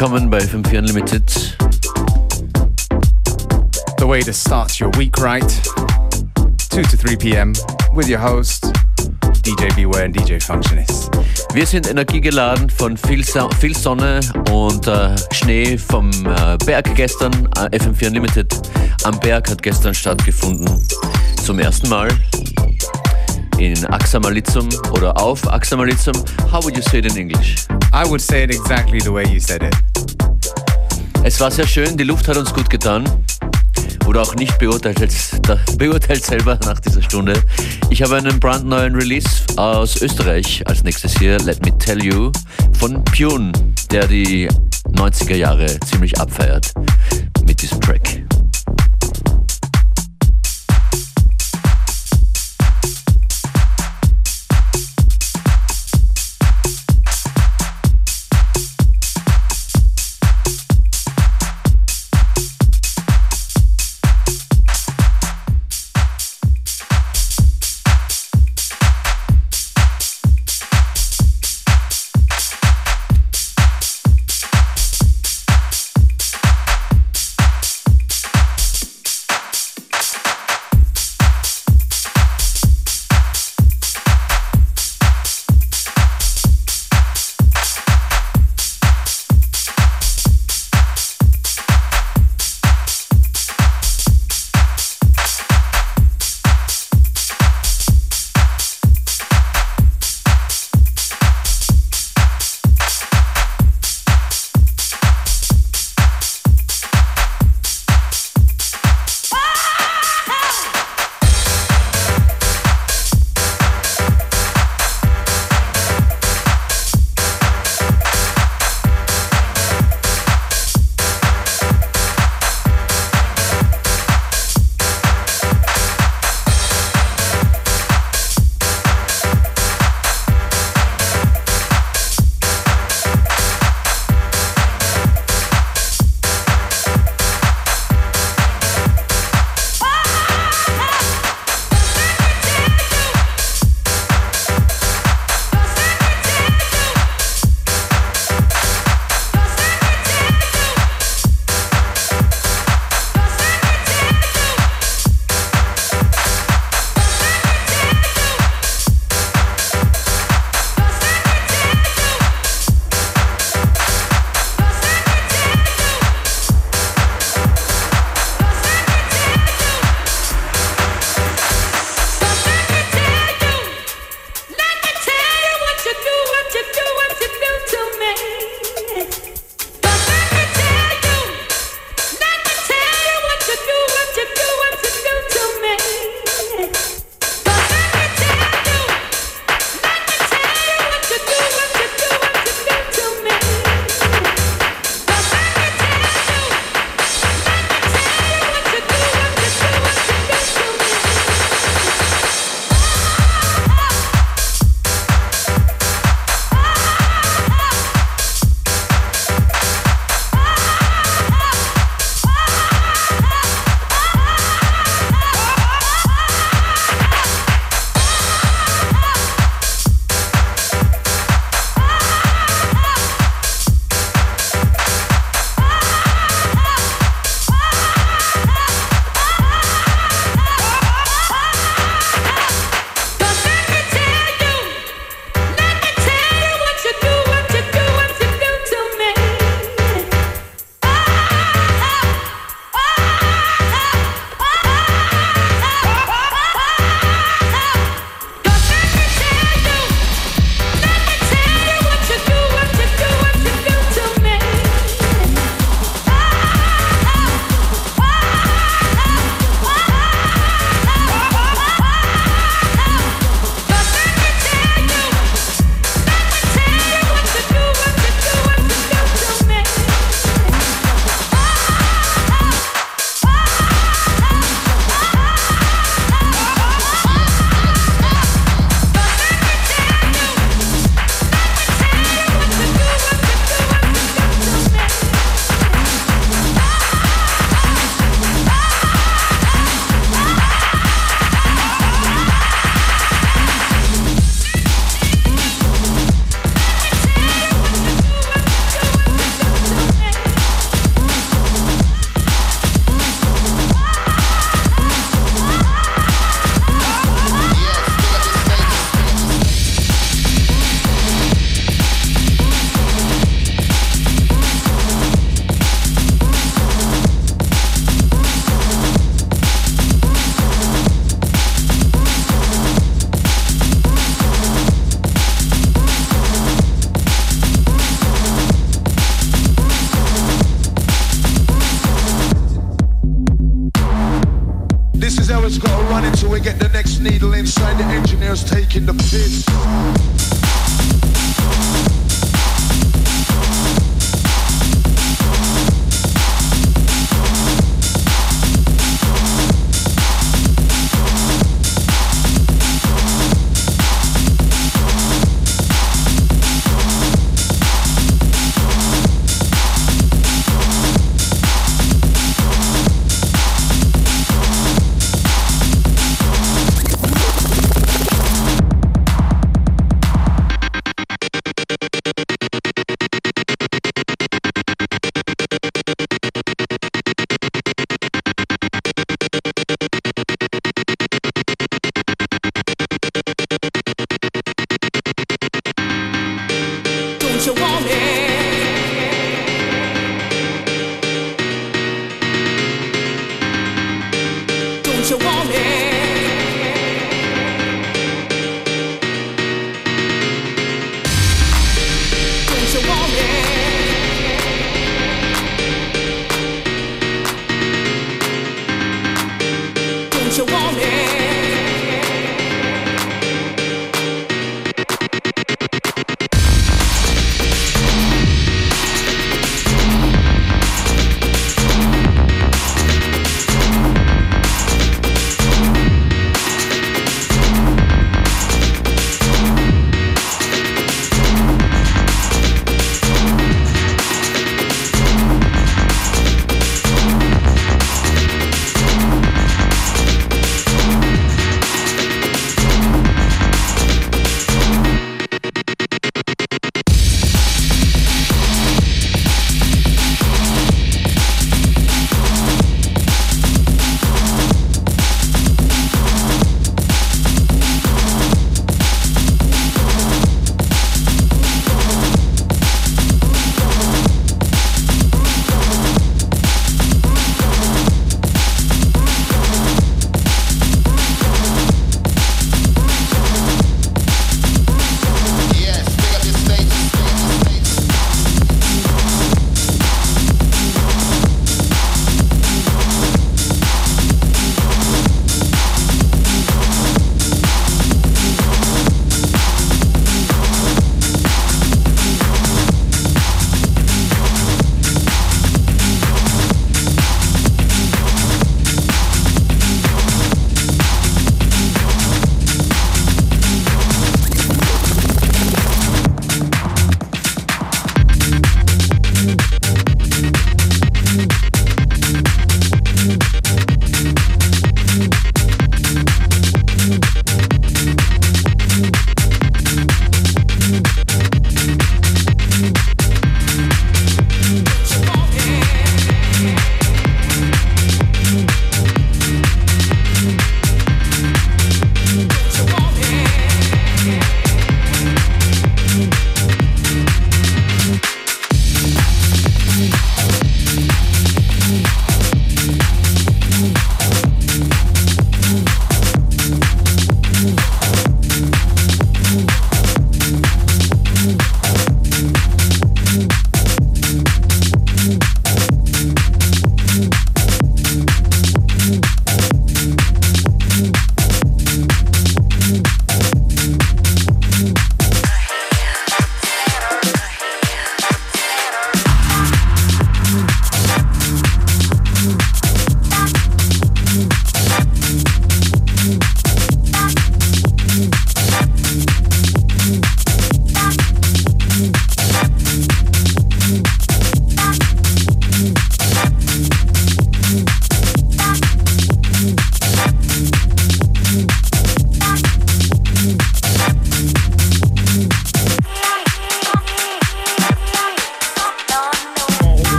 Willkommen bei FM4 Unlimited. The way to start your week right. 2 to 3 p.m. with your host, DJ Beware and DJ Functionist. Wir sind energiegeladen von viel, Sa viel Sonne und äh, Schnee vom äh, Berg gestern. Äh, FM4 Unlimited am Berg hat gestern stattgefunden. Zum ersten Mal in Axamalizum oder auf Axamalizum. How would you say it in English? I would say it exactly the way you said it. Es war sehr schön, die Luft hat uns gut getan. Oder auch nicht beurteilt, beurteilt selber nach dieser Stunde. Ich habe einen brandneuen Release aus Österreich als nächstes hier, Let Me Tell You, von Pune, der die 90er Jahre ziemlich abfeiert mit diesem Track.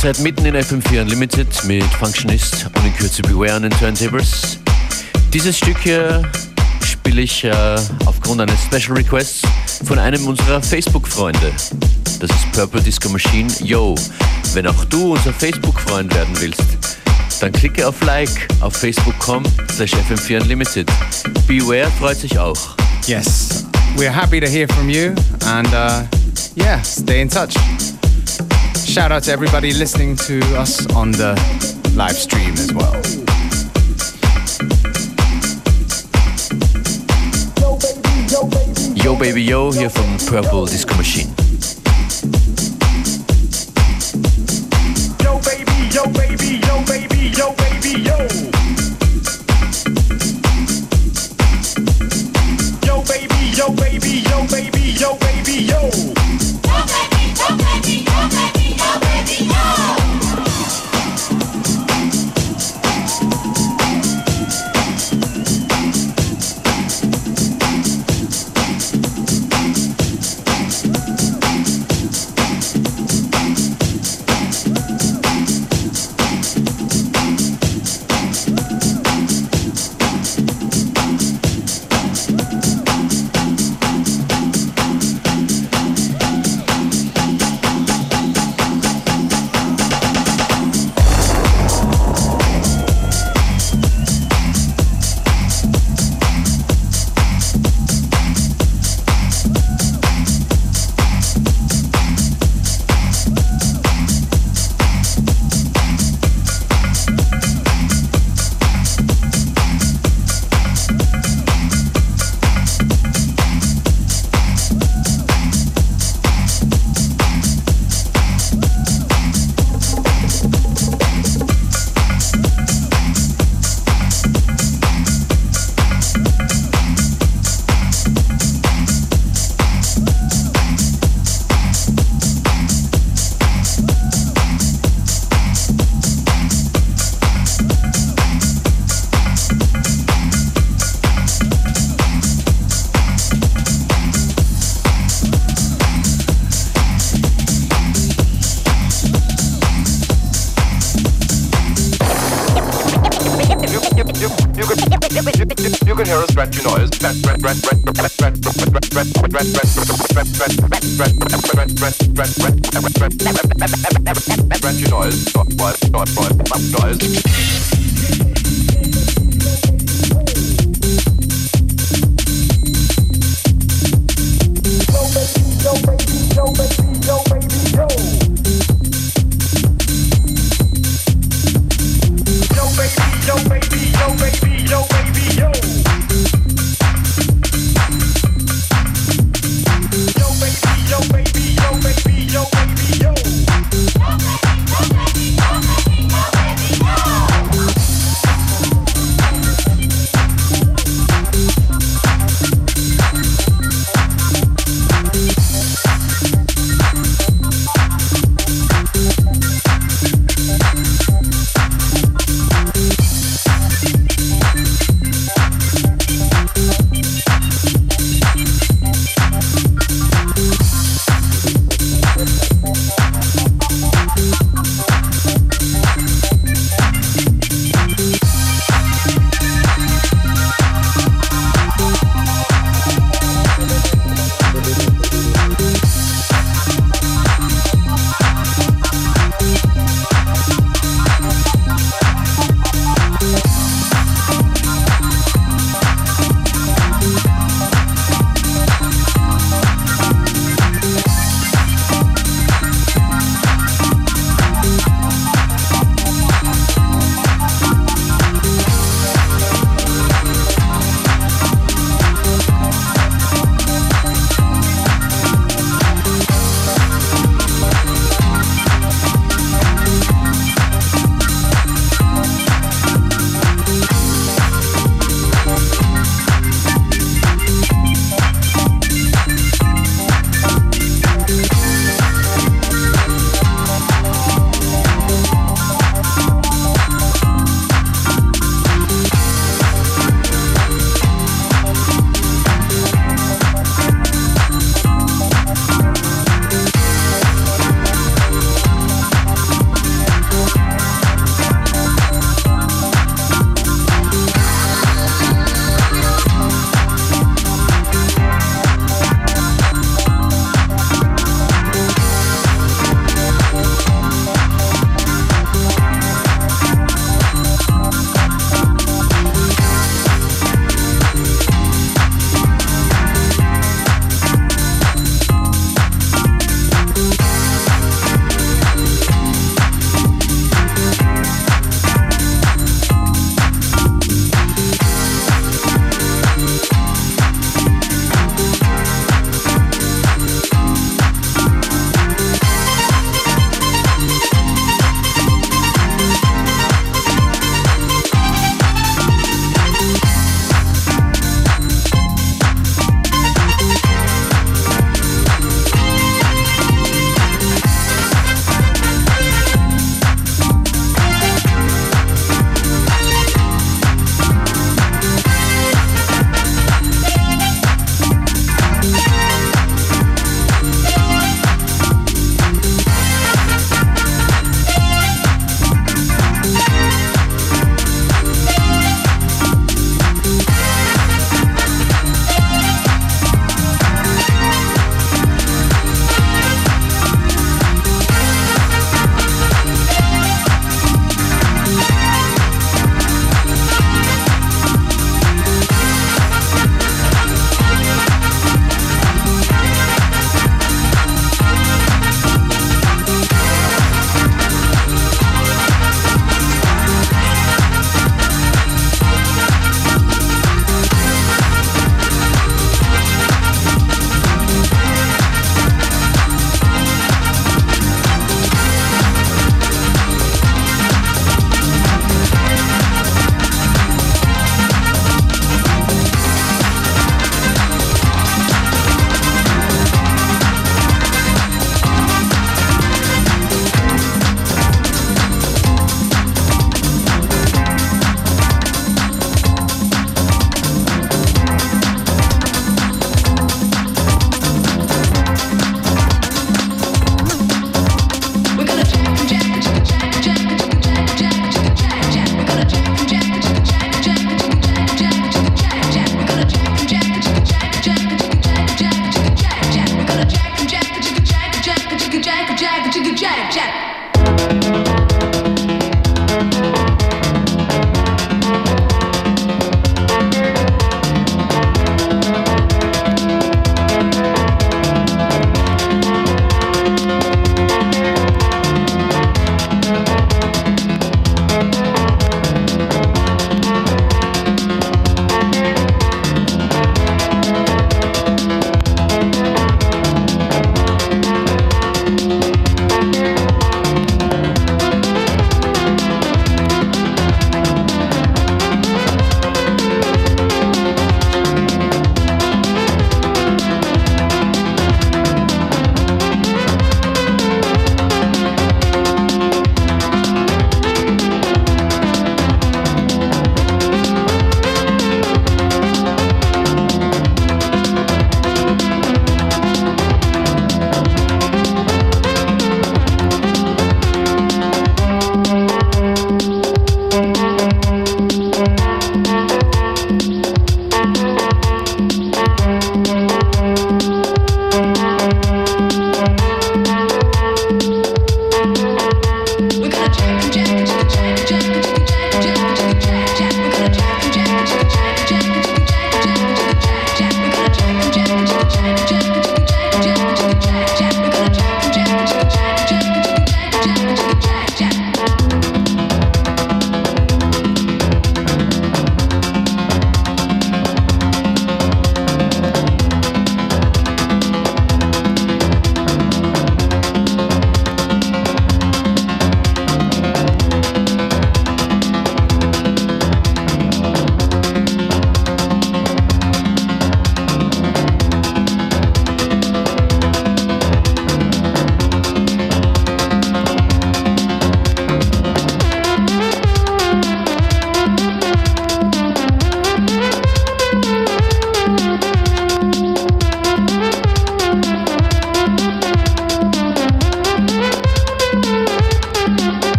Seid mitten in FM4 Unlimited mit Functionist und in Kürze Beware an den Turntables. Dieses Stück hier spiele ich äh, aufgrund eines Special Requests von einem unserer Facebook-Freunde. Das ist Purple Disco Machine. Yo, wenn auch du unser Facebook-Freund werden willst, dann klicke auf Like auf facebook.com slash fm4 unlimited. Beware freut sich auch. Yes, we're happy to hear from you and uh, yeah, stay in touch. Shout out to everybody listening to us on the live stream as well. Yo Baby Yo here from Purple Disco Machine.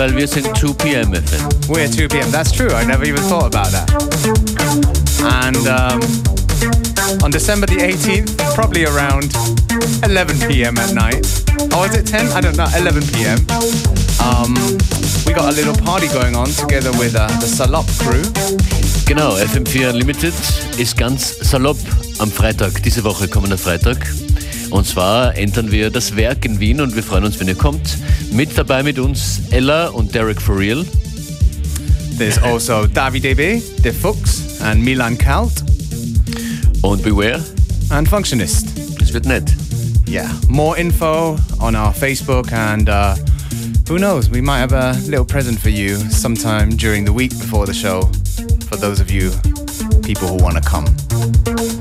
Weil wir 2 p.m. FM. We're 2 p.m. That's true. I never even thought about that. And um, on December the 18th, probably around 11 p.m. at night. Oh, is it 10? I don't know. 11 p.m. Um, we got a little party going on together with uh, the Salop crew. Genau, FM4 Unlimited ist ganz salopp am Freitag, diese Woche kommender Freitag. Und zwar entern wir das Werk in Wien und wir freuen uns, wenn ihr kommt. Mit dabei mit uns Ella und Derek for Real. There's also Davide B, The Fuchs, and Milan Kalt, Und Beware, and Functionist. es wird nett. Yeah, more info on our Facebook, and uh, who knows, we might have a little present for you sometime during the week before the show for those of you people who want to come.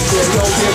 We'll be.